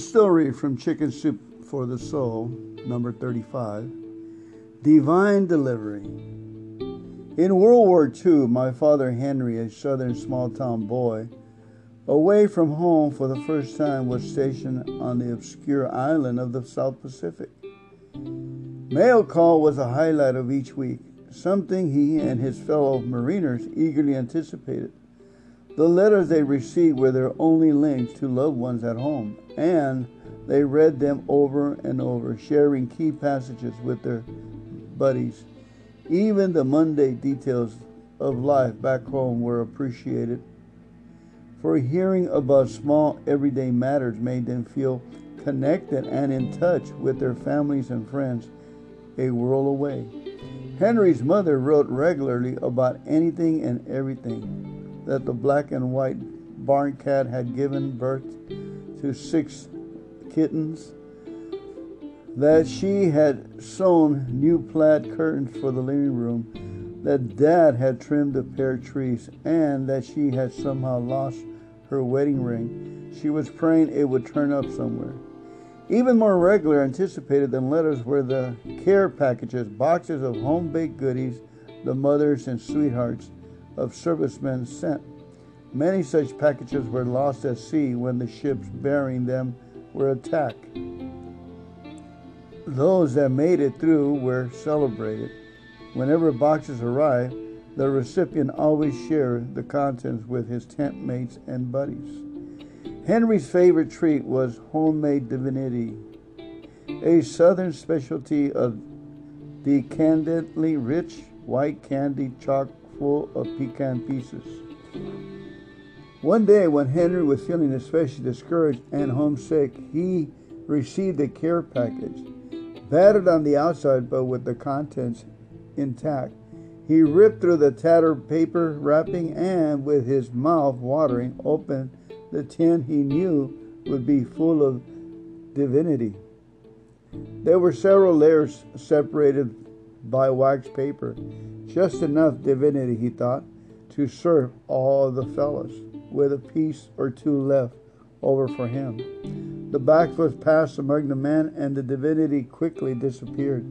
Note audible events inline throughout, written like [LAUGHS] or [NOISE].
story from Chicken Soup for the Soul, number 35 Divine Delivery. In World War II, my father Henry, a southern small town boy, away from home for the first time, was stationed on the obscure island of the South Pacific. Mail call was a highlight of each week, something he and his fellow mariners eagerly anticipated. The letters they received were their only links to loved ones at home, and they read them over and over, sharing key passages with their buddies. Even the mundane details of life back home were appreciated, for hearing about small everyday matters made them feel connected and in touch with their families and friends a world away. Henry's mother wrote regularly about anything and everything that the black and white barn cat had given birth to six kittens, that she had sewn new plaid curtains for the living room, that dad had trimmed the pear trees, and that she had somehow lost her wedding ring. She was praying it would turn up somewhere. Even more regular anticipated than letters were the care packages, boxes of home baked goodies the mothers and sweethearts of servicemen sent. Many such packages were lost at sea when the ships bearing them were attacked. Those that made it through were celebrated. Whenever boxes arrived, the recipient always shared the contents with his tent mates and buddies. Henry's favorite treat was homemade divinity, a southern specialty of decadently rich white candy chock full of pecan pieces. One day, when Henry was feeling especially discouraged and homesick, he received a care package, battered on the outside but with the contents intact. He ripped through the tattered paper wrapping and, with his mouth watering, opened the tin he knew would be full of divinity. There were several layers separated by wax paper, just enough divinity, he thought, to serve all the fellows with a piece or two left over for him. The box was passed among the men, and the divinity quickly disappeared.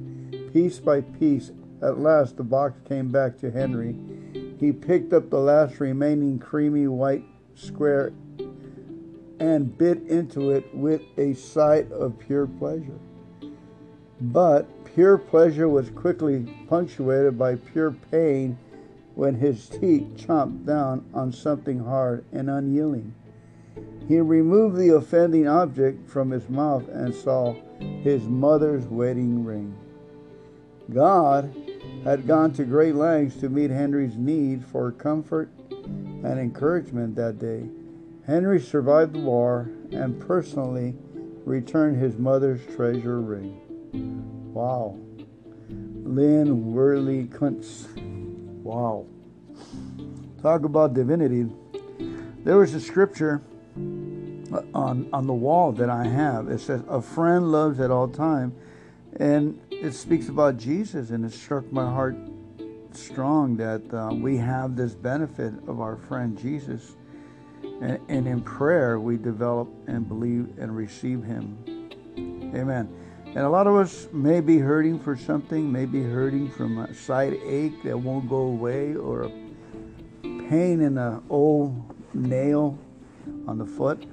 Piece by piece, at last the box came back to Henry. He picked up the last remaining creamy white square and bit into it with a sight of pure pleasure. But pure pleasure was quickly punctuated by pure pain when his teeth chomped down on something hard and unyielding. He removed the offending object from his mouth and saw his mother's wedding ring. God had gone to great lengths to meet Henry's need for comfort and encouragement that day. Henry survived the war and personally returned his mother's treasure ring. Wow. Lynn Worley Kuntz. Wow. Talk about divinity. There was a scripture on on the wall that I have. It says, "A friend loves at all time," and it speaks about Jesus, and it struck my heart strong that uh, we have this benefit of our friend Jesus, and, and in prayer we develop and believe and receive Him. Amen. And a lot of us may be hurting for something, may be hurting from a side ache that won't go away, or a pain in an old nail on the foot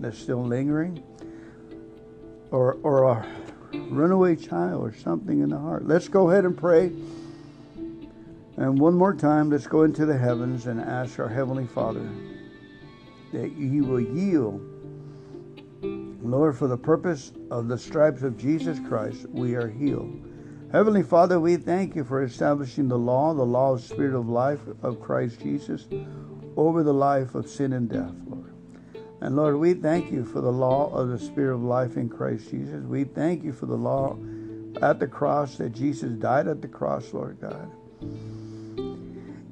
that's still lingering, or, or a runaway child, or something in the heart. Let's go ahead and pray. And one more time, let's go into the heavens and ask our Heavenly Father that He will yield Lord, for the purpose of the stripes of Jesus Christ, we are healed. Heavenly Father, we thank you for establishing the law, the law of spirit of life of Christ Jesus over the life of sin and death, Lord. And Lord, we thank you for the law of the spirit of life in Christ Jesus. We thank you for the law at the cross that Jesus died at the cross, Lord God.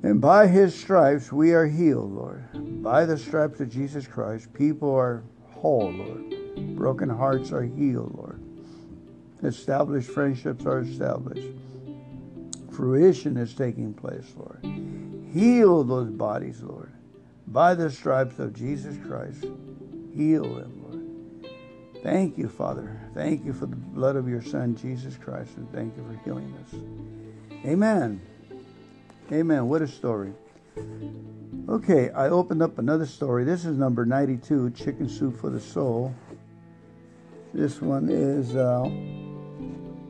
And by his stripes we are healed, Lord. By the stripes of Jesus Christ, people are whole, Lord. Broken hearts are healed, Lord. Established friendships are established. Fruition is taking place, Lord. Heal those bodies, Lord. By the stripes of Jesus Christ, heal them, Lord. Thank you, Father. Thank you for the blood of your Son, Jesus Christ, and thank you for healing us. Amen. Amen. What a story. Okay, I opened up another story. This is number 92 Chicken Soup for the Soul. This one is uh,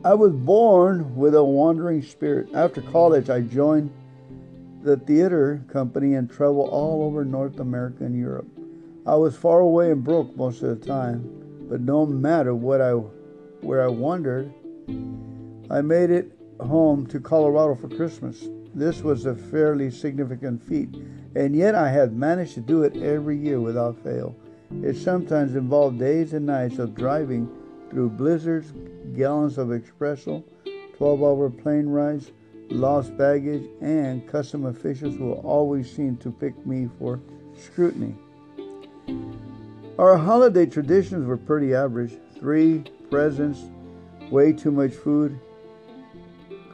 I was born with a wandering spirit. After college, I joined the theater company and traveled all over North America and Europe. I was far away and broke most of the time, but no matter what I where I wandered, I made it home to Colorado for Christmas. This was a fairly significant feat, and yet I had managed to do it every year without fail. It sometimes involved days and nights of driving through blizzards, gallons of espresso, 12 hour plane rides, lost baggage, and custom officials who always seem to pick me for scrutiny. Our holiday traditions were pretty average three presents, way too much food,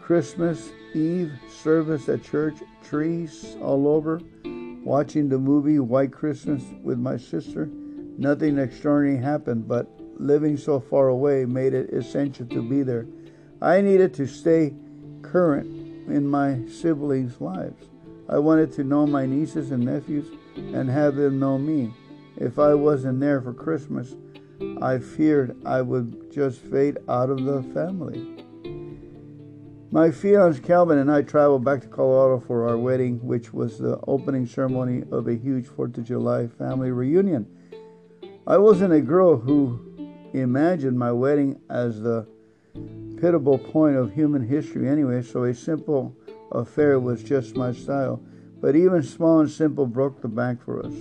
Christmas Eve service at church, trees all over, watching the movie White Christmas with my sister. Nothing extraordinary happened, but living so far away made it essential to be there. I needed to stay current in my siblings' lives. I wanted to know my nieces and nephews and have them know me. If I wasn't there for Christmas, I feared I would just fade out of the family. My fiance Calvin and I traveled back to Colorado for our wedding, which was the opening ceremony of a huge 4th of July family reunion. I wasn't a girl who imagined my wedding as the pitiable point of human history anyway, so a simple affair was just my style. But even small and simple broke the bank for us.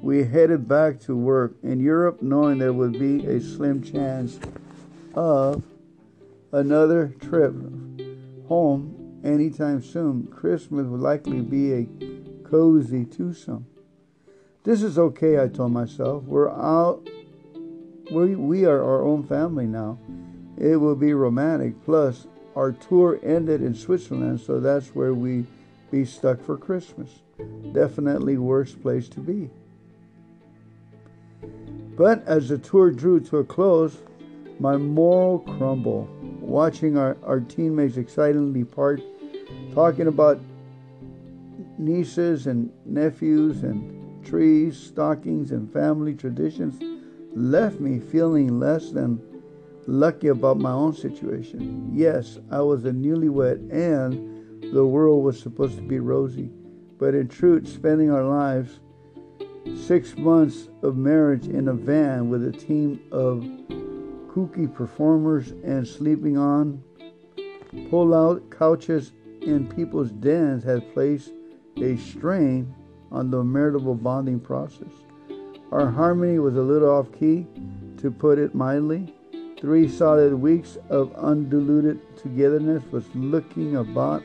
We headed back to work in Europe knowing there would be a slim chance of another trip home anytime soon. Christmas would likely be a cozy twosome. This is okay, I told myself. We're out we, we are our own family now. It will be romantic. Plus, our tour ended in Switzerland, so that's where we be stuck for Christmas. Definitely worst place to be. But as the tour drew to a close, my moral crumbled. Watching our, our teammates excitedly part, talking about nieces and nephews and trees, stockings, and family traditions left me feeling less than lucky about my own situation. Yes, I was a newlywed and the world was supposed to be rosy. But in truth, spending our lives six months of marriage in a van with a team of kooky performers and sleeping on pull out couches in people's dens had placed a strain on the marital bonding process. Our harmony was a little off key, to put it mildly. Three solid weeks of undiluted togetherness was looking about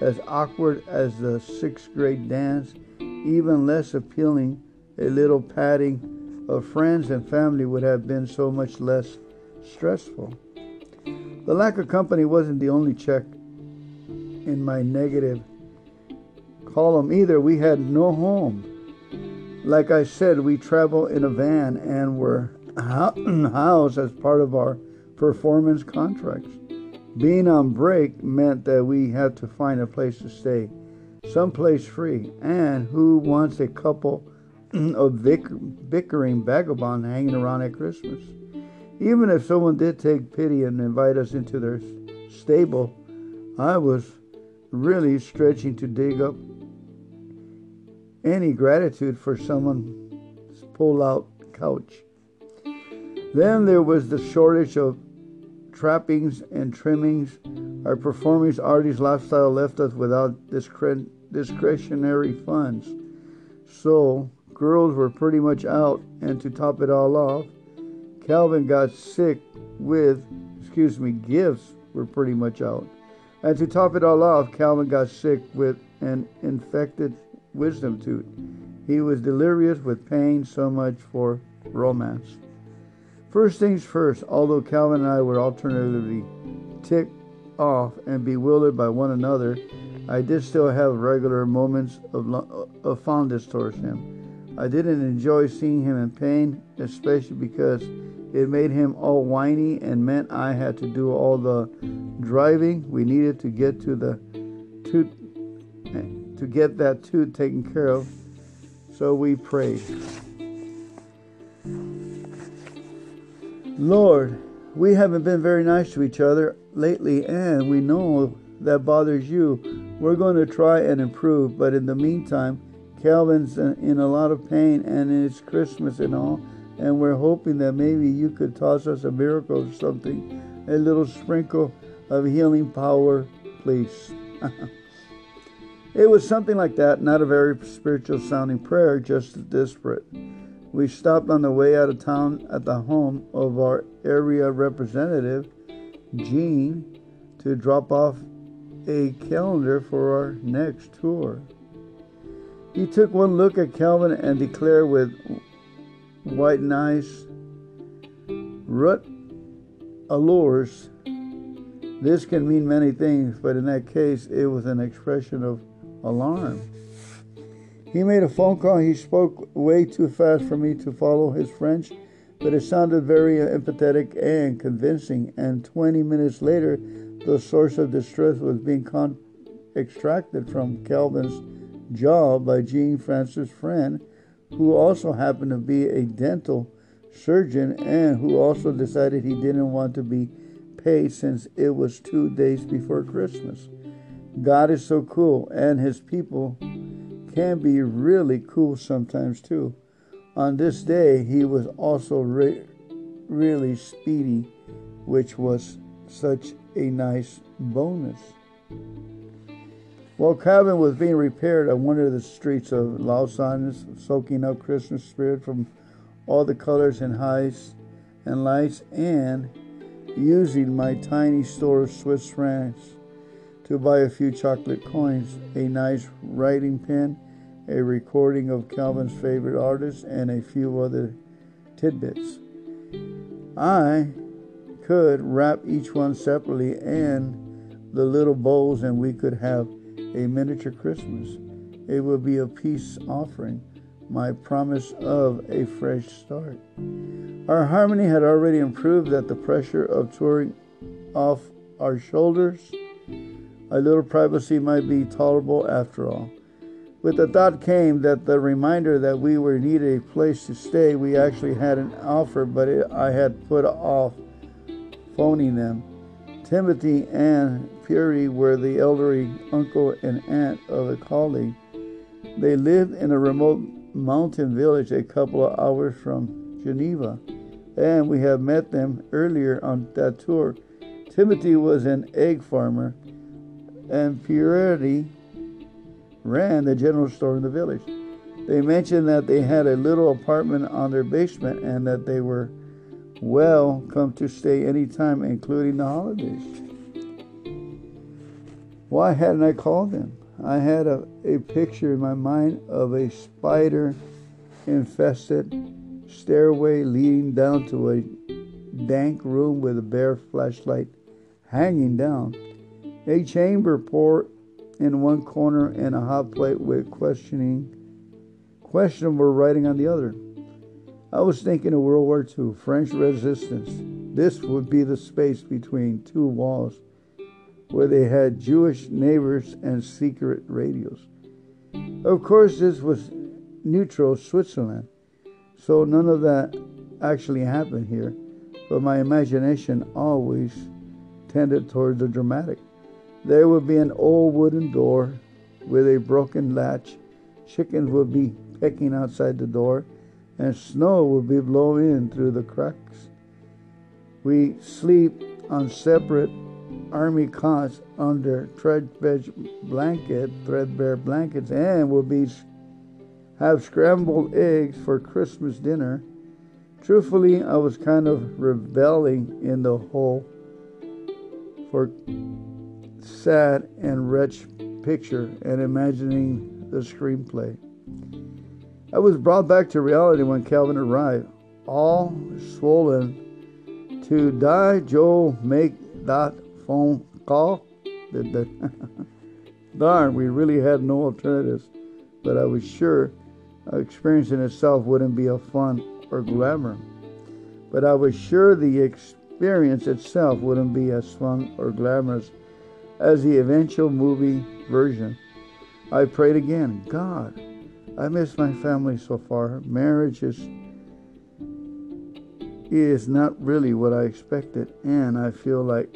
as awkward as the sixth grade dance, even less appealing. A little padding of friends and family would have been so much less stressful. The lack of company wasn't the only check in my negative column either. We had no home. Like I said, we travel in a van and were [CLEARS THROAT] housed as part of our performance contracts. Being on break meant that we had to find a place to stay, someplace free, and who wants a couple [CLEARS THROAT] of bickering vagabonds hanging around at Christmas? Even if someone did take pity and invite us into their stable, I was really stretching to dig up any gratitude for someone's pull out couch. Then there was the shortage of trappings and trimmings. Our performing artist lifestyle left us without discretionary funds. So, girls were pretty much out, and to top it all off, Calvin got sick with, excuse me, gifts were pretty much out. And to top it all off, Calvin got sick with an infected wisdom tooth. He was delirious with pain, so much for romance. First things first, although Calvin and I were alternatively ticked off and bewildered by one another, I did still have regular moments of, of fondness towards him. I didn't enjoy seeing him in pain, especially because It made him all whiny and meant I had to do all the driving we needed to get to the tooth to get that tooth taken care of. So we pray. Lord, we haven't been very nice to each other lately, and we know that bothers you. We're going to try and improve, but in the meantime, Calvin's in a lot of pain, and it's Christmas and all, and we're hoping that maybe you could toss us a miracle or something, a little sprinkle of healing power, please. [LAUGHS] it was something like that, not a very spiritual sounding prayer, just desperate. We stopped on the way out of town at the home of our area representative, Gene, to drop off a calendar for our next tour. He took one look at Calvin and declared with white nice rut allures. This can mean many things, but in that case, it was an expression of alarm. He made a phone call. He spoke way too fast for me to follow his French, but it sounded very empathetic and convincing. And 20 minutes later, the source of distress was being con- extracted from Calvin's jaw by Jean Francis' friend who also happened to be a dental surgeon and who also decided he didn't want to be paid since it was two days before Christmas. God is so cool, and his people can be really cool sometimes too. On this day, he was also re- really speedy, which was such a nice bonus. While Calvin was being repaired, I wandered the streets of Lausanne, soaking up Christmas spirit from all the colors and highs and lights, and using my tiny store of Swiss francs to buy a few chocolate coins, a nice writing pen, a recording of Calvin's favorite artist, and a few other tidbits. I could wrap each one separately and the little bowls, and we could have a miniature Christmas. It would be a peace offering, my promise of a fresh start. Our harmony had already improved that the pressure of touring off our shoulders. A little privacy might be tolerable after all. With the thought came that the reminder that we were needed a place to stay, we actually had an offer, but it, I had put off phoning them. Timothy and Fury were the elderly uncle and aunt of a colleague. They lived in a remote mountain village a couple of hours from Geneva, and we had met them earlier on that tour. Timothy was an egg farmer, and Purity ran the general store in the village. They mentioned that they had a little apartment on their basement and that they were well, come to stay anytime, including the holidays. Why hadn't I called them? I had a, a picture in my mind of a spider infested stairway leading down to a dank room with a bare flashlight hanging down, a chamber port in one corner, and a hot plate with questioning, questionable writing on the other. I was thinking of World War II, French resistance. This would be the space between two walls where they had Jewish neighbors and secret radios. Of course, this was neutral Switzerland, so none of that actually happened here, but my imagination always tended toward the dramatic. There would be an old wooden door with a broken latch. Chickens would be pecking outside the door and snow will be blowing in through the cracks. We sleep on separate army cots under threadbare blanket, threadbare blankets, and will be have scrambled eggs for Christmas dinner. Truthfully, I was kind of rebelling in the whole for sad and wretched picture and imagining the screenplay. I was brought back to reality when Calvin arrived, all swollen. To die, Joe make that phone call? [LAUGHS] Darn, we really had no alternatives. But I was sure experience in itself wouldn't be a fun or glamour. but I was sure the experience itself wouldn't be as fun or glamorous as the eventual movie version. I prayed again, God, I miss my family so far. Marriage is is not really what I expected, and I feel like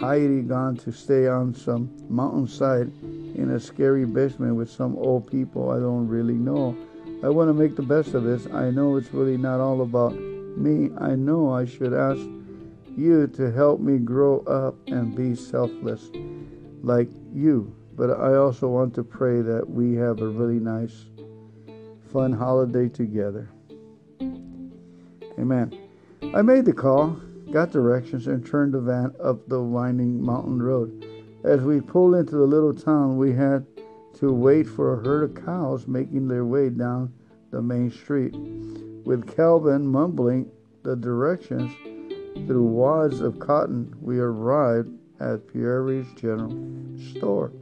Heidi gone to stay on some mountainside in a scary basement with some old people I don't really know. I want to make the best of this. I know it's really not all about me. I know I should ask you to help me grow up and be selfless like you. But I also want to pray that we have a really nice, fun holiday together. Amen. I made the call, got directions, and turned the van up the winding mountain road. As we pulled into the little town, we had to wait for a herd of cows making their way down the main street. With Calvin mumbling the directions through wads of cotton, we arrived at Pierre's General Store.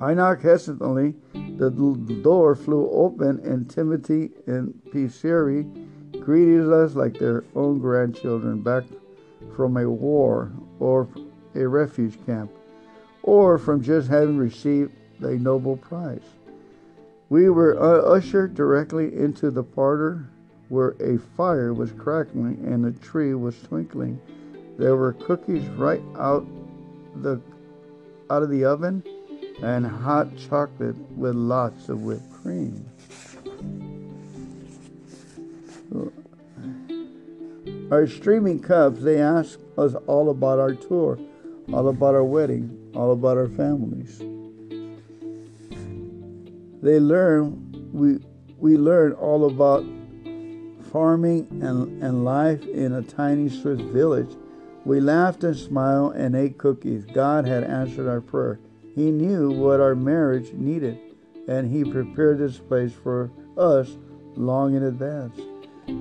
I knocked hesitantly. The door flew open, and Timothy and Pierre greeted us like their own grandchildren back from a war or a refuge camp, or from just having received a Nobel Prize. We were uh, ushered directly into the parlor where a fire was crackling and a tree was twinkling. There were cookies right out the out of the oven and hot chocolate with lots of whipped cream. Our streaming cubs, they asked us all about our tour, all about our wedding, all about our families. They learn we we learn all about farming and, and life in a tiny Swiss village. We laughed and smiled and ate cookies. God had answered our prayer. He knew what our marriage needed, and He prepared this place for us long in advance.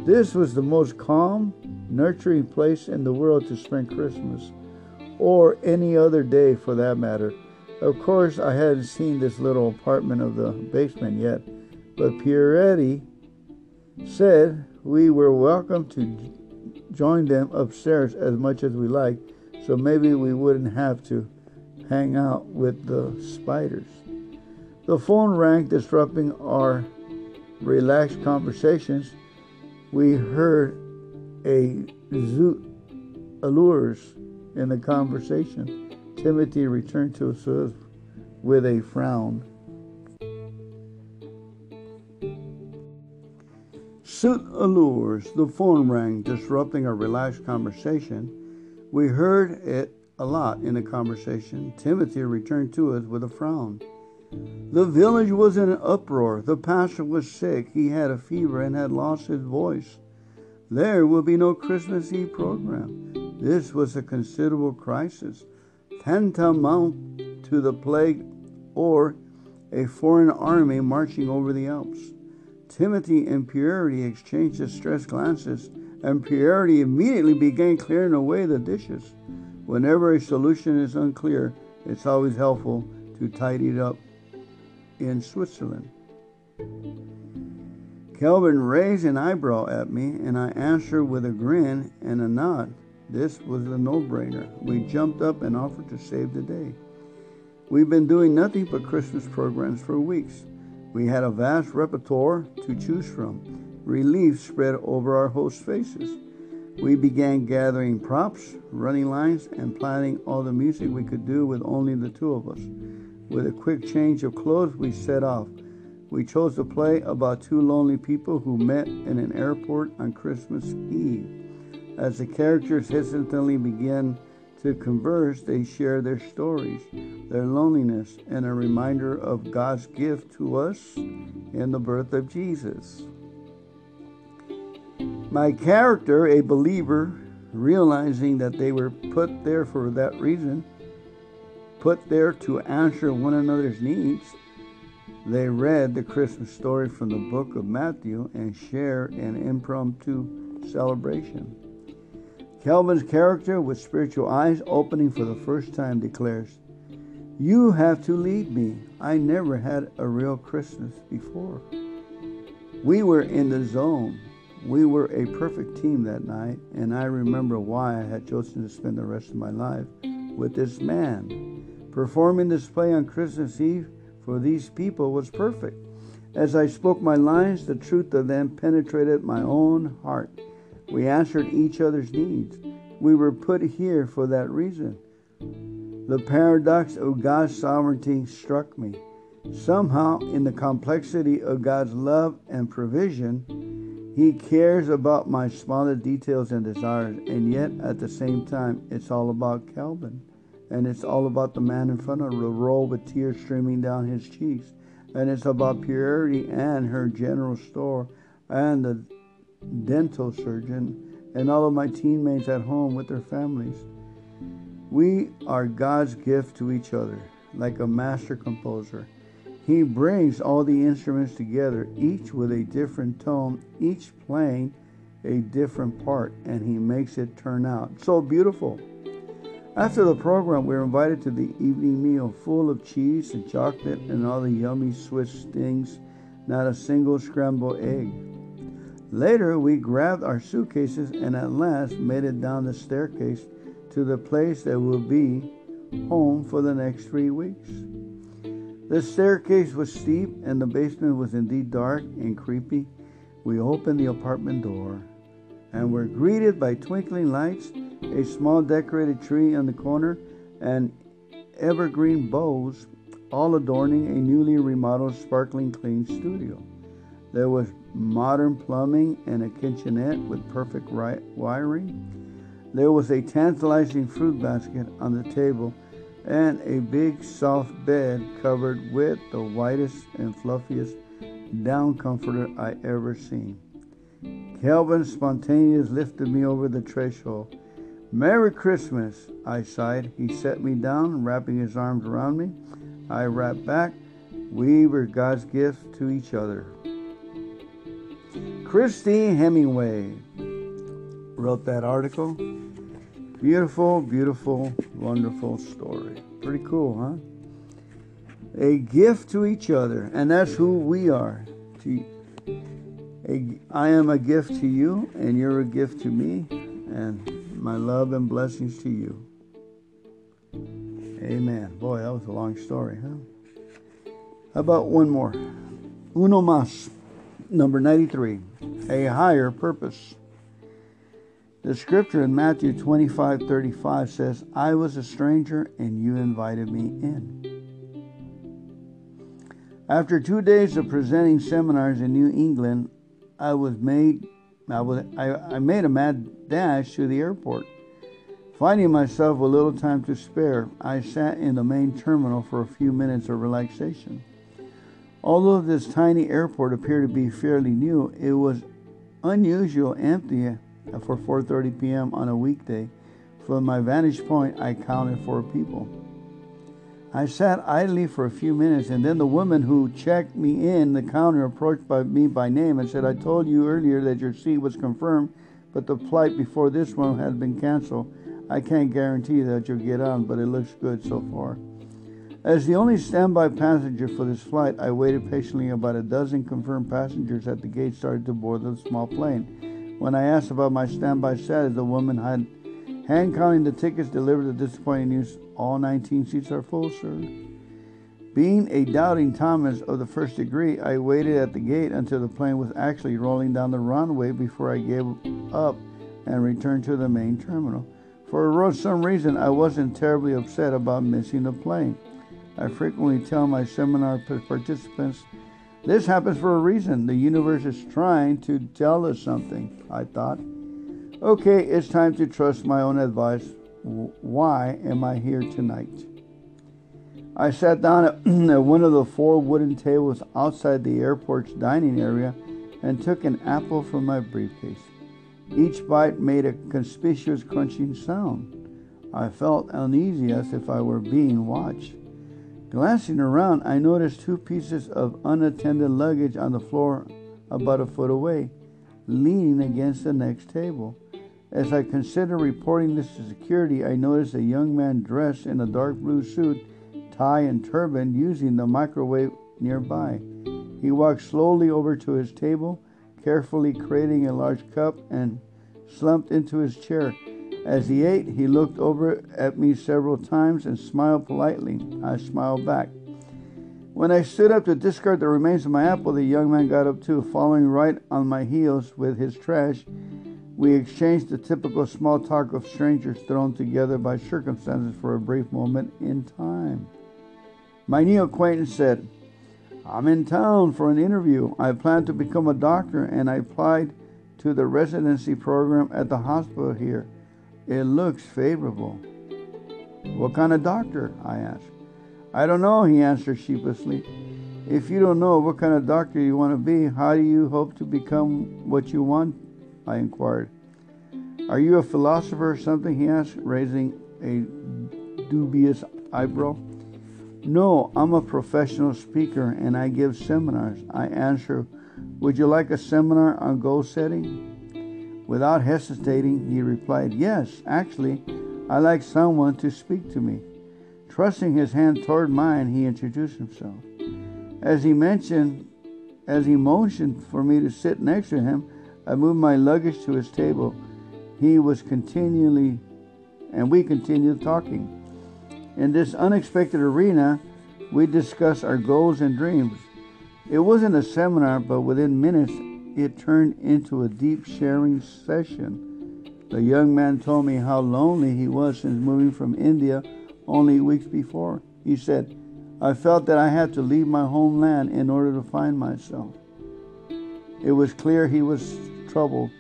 This was the most calm, nurturing place in the world to spend Christmas, or any other day for that matter. Of course, I hadn't seen this little apartment of the basement yet, but Pierretti said we were welcome to join them upstairs as much as we like, so maybe we wouldn't have to hang out with the spiders. The phone rang, disrupting our relaxed conversations. We heard a zut alors in the conversation. Timothy returned to us with a frown. Zut alors. The phone rang, disrupting our relaxed conversation. We heard it a lot in the conversation. Timothy returned to us with a frown. The village was in an uproar. The pastor was sick. He had a fever and had lost his voice. There will be no Christmas Eve program. This was a considerable crisis tantamount to the plague or a foreign army marching over the Alps. Timothy and Purity exchanged distressed glances, and Purity immediately began clearing away the dishes. Whenever a solution is unclear, it's always helpful to tidy it up in Switzerland. Calvin raised an eyebrow at me, and I answered with a grin and a nod. This was a no brainer. We jumped up and offered to save the day. We've been doing nothing but Christmas programs for weeks. We had a vast repertoire to choose from. Relief spread over our hosts' faces. We began gathering props, running lines, and planning all the music we could do with only the two of us. With a quick change of clothes, we set off. We chose to play about two lonely people who met in an airport on Christmas Eve. As the characters hesitantly begin to converse, they share their stories, their loneliness, and a reminder of God's gift to us in the birth of Jesus. My character, a believer, realizing that they were put there for that reason, put there to answer one another's needs, they read the Christmas story from the book of Matthew and share an impromptu celebration. Calvin's character, with spiritual eyes opening for the first time, declares, You have to lead me. I never had a real Christmas before. We were in the zone. We were a perfect team that night, and I remember why I had chosen to spend the rest of my life with this man. Performing this play on Christmas Eve for these people was perfect. As I spoke my lines, the truth of them penetrated my own heart. We answered each other's needs. We were put here for that reason. The paradox of God's sovereignty struck me. Somehow, in the complexity of God's love and provision, He cares about my smaller details and desires, and yet at the same time, it's all about Calvin. And it's all about the man in front of the row with tears streaming down his cheeks. And it's about purity and her general store and the dental surgeon and all of my teammates at home with their families. We are God's gift to each other, like a master composer. He brings all the instruments together, each with a different tone, each playing a different part, and he makes it turn out so beautiful. After the program, we were invited to the evening meal full of cheese and chocolate and all the yummy Swiss things, not a single scrambled egg. Later, we grabbed our suitcases and at last made it down the staircase to the place that will be home for the next three weeks. The staircase was steep and the basement was indeed dark and creepy. We opened the apartment door and were greeted by twinkling lights, a small decorated tree on the corner, and evergreen bows, all adorning a newly remodeled, sparkling clean studio. There was modern plumbing and a kitchenette with perfect wiring. There was a tantalizing fruit basket on the table and a big soft bed covered with the whitest and fluffiest down comforter I ever seen. Calvin spontaneously lifted me over the threshold. Merry Christmas, I sighed. He set me down, wrapping his arms around me. I wrapped back. We were God's gift to each other. Christy Hemingway wrote that article. Beautiful, beautiful, wonderful story. Pretty cool, huh? A gift to each other, and that's who we are. To, a, I am a gift to you, and you're a gift to me, and my love and blessings to you. Amen. Boy, that was a long story, huh? How about one more? Uno más. Number 93. A higher purpose. The scripture in Matthew 25 35 says, I was a stranger and you invited me in. After two days of presenting seminars in New England, I was made I, was, I, I made a mad dash to the airport. Finding myself with little time to spare, I sat in the main terminal for a few minutes of relaxation. Although this tiny airport appeared to be fairly new, it was unusual empty for 4:30 p.m. on a weekday. From my vantage point, I counted four people. I sat idly for a few minutes, and then the woman who checked me in the counter approached by me by name and said, "I told you earlier that your seat was confirmed, but the flight before this one had been canceled. I can't guarantee that you'll get on, but it looks good so far." As the only standby passenger for this flight, I waited patiently. About a dozen confirmed passengers at the gate started to board the small plane. When I asked about my standby status, the woman had hand counting the tickets delivered the disappointing news. All 19 seats are full, sir. Being a doubting Thomas of the first degree, I waited at the gate until the plane was actually rolling down the runway before I gave up and returned to the main terminal. For some reason, I wasn't terribly upset about missing the plane. I frequently tell my seminar participants this happens for a reason. The universe is trying to tell us something, I thought. Okay, it's time to trust my own advice. Why am I here tonight? I sat down [CLEARS THROAT] at one of the four wooden tables outside the airport's dining area and took an apple from my briefcase. Each bite made a conspicuous crunching sound. I felt uneasy as if I were being watched. Glancing around, I noticed two pieces of unattended luggage on the floor about a foot away, leaning against the next table. As I considered reporting this to security, I noticed a young man dressed in a dark blue suit, tie, and turban using the microwave nearby. He walked slowly over to his table, carefully creating a large cup and slumped into his chair. As he ate, he looked over at me several times and smiled politely. I smiled back. When I stood up to discard the remains of my apple, the young man got up too, following right on my heels with his trash. We exchanged the typical small talk of strangers thrown together by circumstances for a brief moment in time. My new acquaintance said, I'm in town for an interview. I plan to become a doctor and I applied to the residency program at the hospital here. It looks favorable. What kind of doctor? I asked. I don't know, he answered sheepishly. If you don't know what kind of doctor you want to be, how do you hope to become what you want? I inquired. Are you a philosopher or something? He asked, raising a dubious eyebrow. No, I'm a professional speaker and I give seminars. I answer, Would you like a seminar on goal setting? Without hesitating, he replied, Yes, actually, I like someone to speak to me. Thrusting his hand toward mine, he introduced himself. As he mentioned, as he motioned for me to sit next to him, I moved my luggage to his table. He was continually, and we continued talking. In this unexpected arena, we discussed our goals and dreams. It wasn't a seminar, but within minutes, it turned into a deep sharing session. The young man told me how lonely he was since moving from India only weeks before. He said, I felt that I had to leave my homeland in order to find myself. It was clear he was troubled.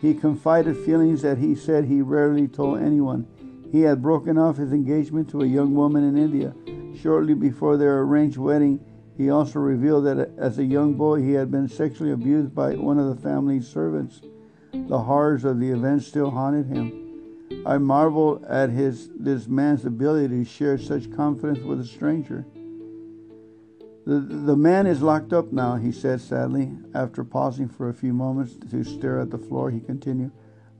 He confided feelings that he said he rarely told anyone. He had broken off his engagement to a young woman in India. Shortly before their arranged wedding, he also revealed that as a young boy he had been sexually abused by one of the family's servants. The horrors of the event still haunted him. I marveled at his this man's ability to share such confidence with a stranger. The, the man is locked up now, he said sadly. After pausing for a few moments to stare at the floor, he continued.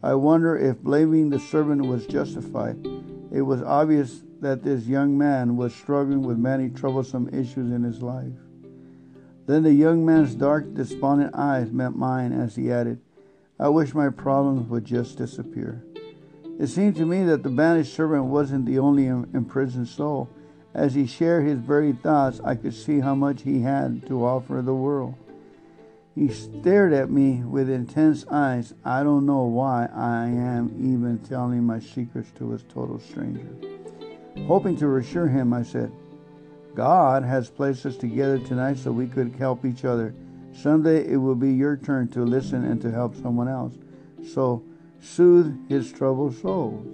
I wonder if blaming the servant was justified. It was obvious that this young man was struggling with many troublesome issues in his life. Then the young man's dark, despondent eyes met mine as he added, I wish my problems would just disappear. It seemed to me that the banished servant wasn't the only imprisoned soul. As he shared his very thoughts, I could see how much he had to offer the world. He stared at me with intense eyes. I don't know why I am even telling my secrets to a total stranger. Hoping to reassure him, I said, God has placed us together tonight so we could help each other. Someday it will be your turn to listen and to help someone else. So soothe his troubled soul.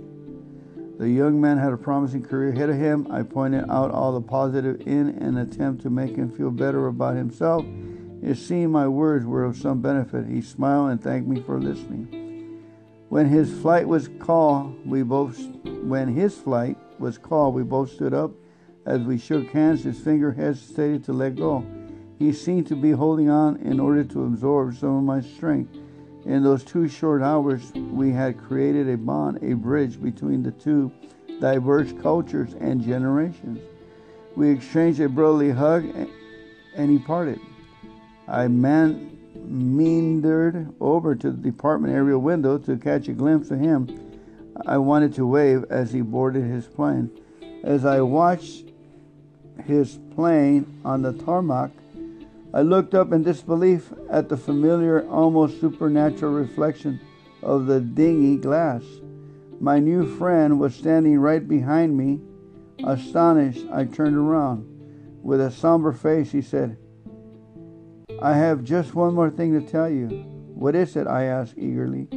The young man had a promising career ahead of him. I pointed out all the positive in an attempt to make him feel better about himself it seemed my words were of some benefit. He smiled and thanked me for listening. When his flight was called, we both when his flight was called, we both stood up. As we shook hands, his finger hesitated to let go. He seemed to be holding on in order to absorb some of my strength. In those two short hours, we had created a bond, a bridge between the two diverse cultures and generations. We exchanged a brotherly hug, and he parted. I man- meandered over to the department area window to catch a glimpse of him. I wanted to wave as he boarded his plane. As I watched his plane on the tarmac, I looked up in disbelief at the familiar, almost supernatural reflection of the dingy glass. My new friend was standing right behind me. Astonished, I turned around. With a somber face, he said, I have just one more thing to tell you. What is it? I asked eagerly.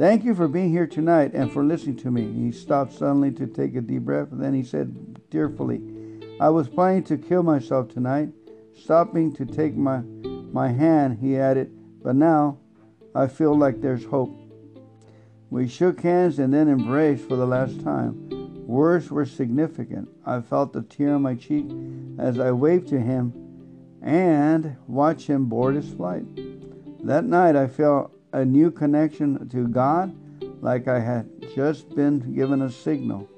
Thank you for being here tonight and for listening to me. He stopped suddenly to take a deep breath, and then he said tearfully, I was planning to kill myself tonight. Stopping to take my, my hand, he added, but now I feel like there's hope. We shook hands and then embraced for the last time. Words were significant. I felt the tear on my cheek as I waved to him and watched him board his flight. That night, I felt a new connection to God like I had just been given a signal.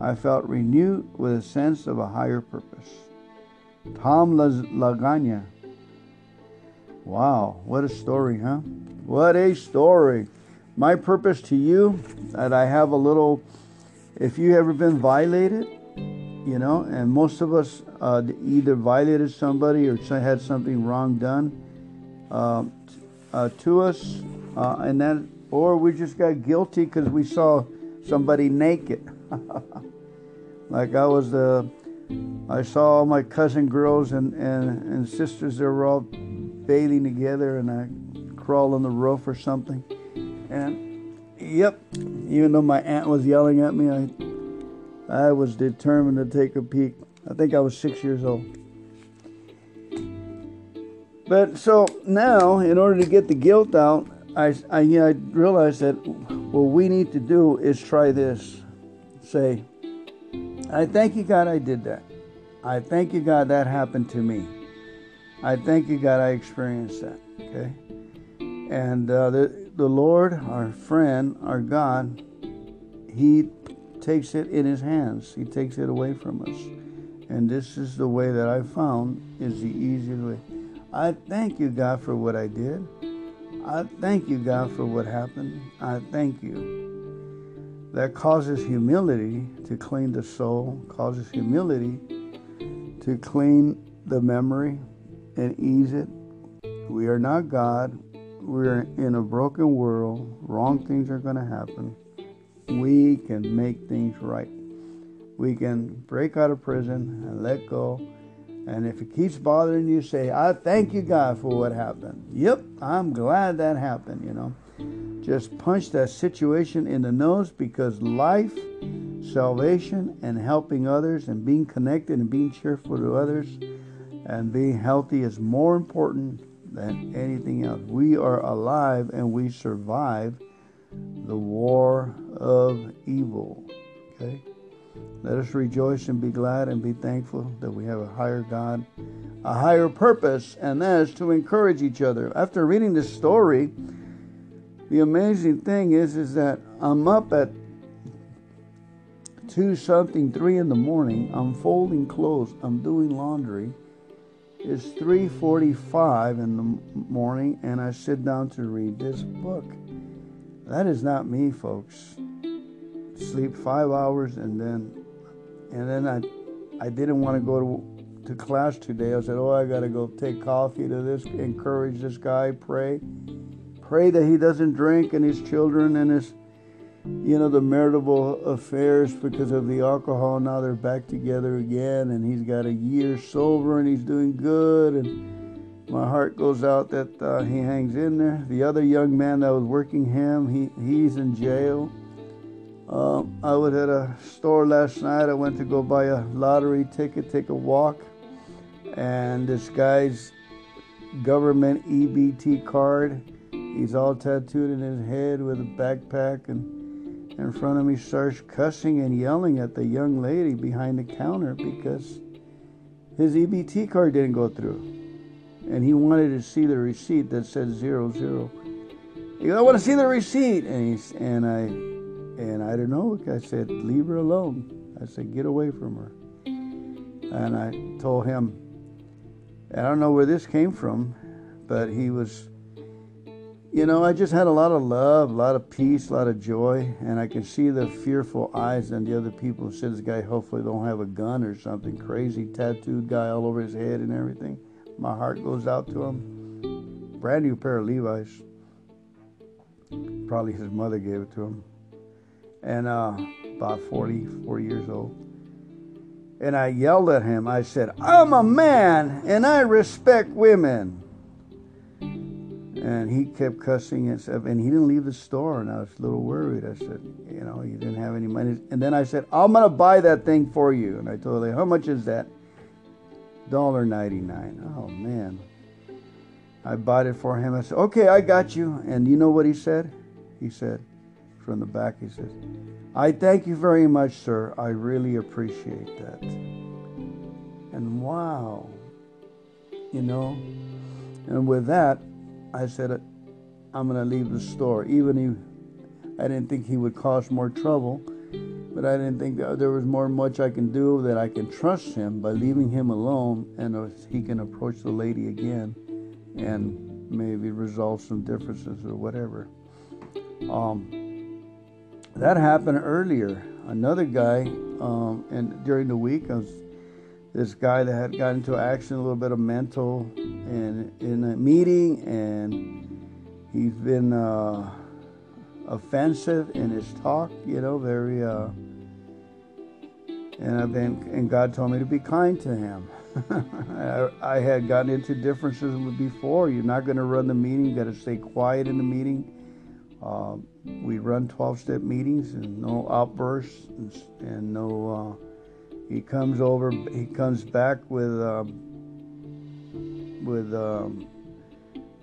I felt renewed with a sense of a higher purpose. Tom Lagana. Wow, what a story, huh? What a story. My purpose to you that I have a little, if you ever been violated, you know, and most of us uh, either violated somebody or had something wrong done uh, uh, to us, uh, and then, or we just got guilty because we saw somebody naked. [LAUGHS] like I was the, I saw all my cousin girls and, and, and sisters, they were all bathing together, and I crawled on the roof or something. And yep, even though my aunt was yelling at me, I I was determined to take a peek. I think I was six years old. But so now, in order to get the guilt out, I, I, I realized that what we need to do is try this. Say, I thank you, God, I did that. I thank you, God, that happened to me. I thank you, God, I experienced that. Okay? And uh, the, the Lord, our friend, our God, He takes it in his hands. He takes it away from us. And this is the way that I found is the easiest way. I thank you, God, for what I did. I thank you, God, for what happened. I thank you. That causes humility to clean the soul, causes humility to clean the memory and ease it. We are not God. We're in a broken world. Wrong things are going to happen we can make things right. We can break out of prison and let go. And if it keeps bothering you, say, I thank you, God, for what happened. Yep, I'm glad that happened, you know. Just punch that situation in the nose because life, salvation, and helping others and being connected and being cheerful to others and being healthy is more important than anything else. We are alive and we survive the war of evil. Okay? Let us rejoice and be glad and be thankful that we have a higher God, a higher purpose, and that is to encourage each other. After reading this story, the amazing thing is, is that I'm up at two something, three in the morning. I'm folding clothes. I'm doing laundry. It's 3:45 in the morning, and I sit down to read this book. That is not me, folks. Sleep five hours and then, and then I, I didn't want to go to, to class today. I said, oh, I got to go take coffee to this, encourage this guy, pray, pray that he doesn't drink and his children and his, you know, the marital affairs because of the alcohol. Now they're back together again, and he's got a year sober and he's doing good and my heart goes out that uh, he hangs in there. The other young man that was working him, he, he's in jail. Um, I was at a store last night. I went to go buy a lottery ticket, take a walk, and this guy's government EBT card. He's all tattooed in his head with a backpack, and in front of me starts cussing and yelling at the young lady behind the counter because his EBT card didn't go through and he wanted to see the receipt that said zero zero. He goes, I want to see the receipt, and he and I and I don't know. I said, leave her alone. I said, get away from her. And I told him, I don't know where this came from, but he was, you know, I just had a lot of love, a lot of peace, a lot of joy, and I can see the fearful eyes and the other people said this guy hopefully don't have a gun or something crazy, tattooed guy all over his head and everything. My heart goes out to him. Brand new pair of Levi's. Probably his mother gave it to him. And uh, about 40, 40 years old. And I yelled at him. I said, I'm a man and I respect women. And he kept cussing and stuff. And he didn't leave the store. And I was a little worried. I said, you know, you didn't have any money. And then I said, I'm going to buy that thing for you. And I told him, how much is that? $1.99. Oh man. I bought it for him. I said, Okay, I got you. And you know what he said? He said, from the back, he says, I thank you very much, sir. I really appreciate that. And wow. You know, and with that, I said, I'm going to leave the store. Even if I didn't think he would cause more trouble, but I didn't think there was more much I can do that I can trust him by leaving him alone and he can approach the lady again and maybe resolve some differences or whatever. Um, that happened earlier. Another guy, um, and during the week, was this guy that had got into action, a little bit of mental, and in a meeting, and he's been uh, offensive in his talk, you know, very. Uh, and I've been, and God told me to be kind to him. [LAUGHS] I, I, had gotten into differences before. You're not going to run the meeting. You got to stay quiet in the meeting. Uh, we run 12-step meetings and no outbursts and, and no. Uh, he comes over. He comes back with uh, with um,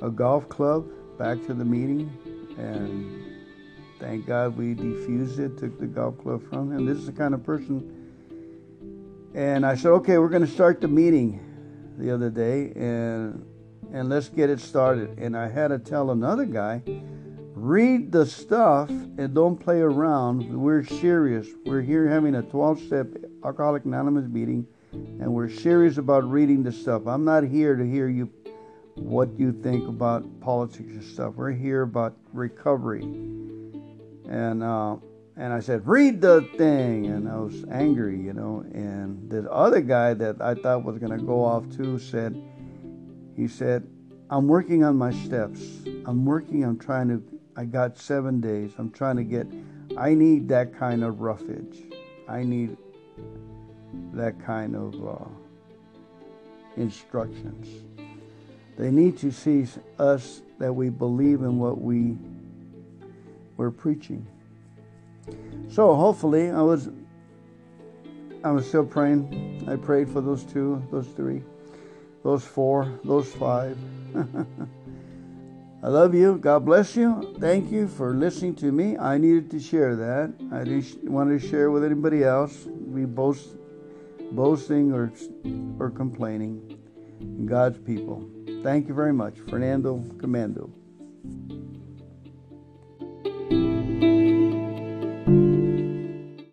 a golf club back to the meeting, and thank God we defused it. Took the golf club from him. This is the kind of person and I said, okay, we're going to start the meeting the other day and and let's get it started. And I had to tell another guy, read the stuff and don't play around. We're serious. We're here having a 12 step Alcoholic Anonymous meeting and we're serious about reading the stuff. I'm not here to hear you what you think about politics and stuff. We're here about recovery. And uh, and I said, read the thing. And I was angry, you know. And the other guy that I thought was going to go off too said, he said, I'm working on my steps. I'm working, I'm trying to, I got seven days. I'm trying to get, I need that kind of roughage. I need that kind of uh, instructions. They need to see us that we believe in what we we're preaching. So hopefully, I was I was still praying. I prayed for those two, those three, those four, those five. [LAUGHS] I love you. God bless you. Thank you for listening to me. I needed to share that. I didn't want to share with anybody else. We boast, boasting or or complaining. God's people. Thank you very much, Fernando Commando.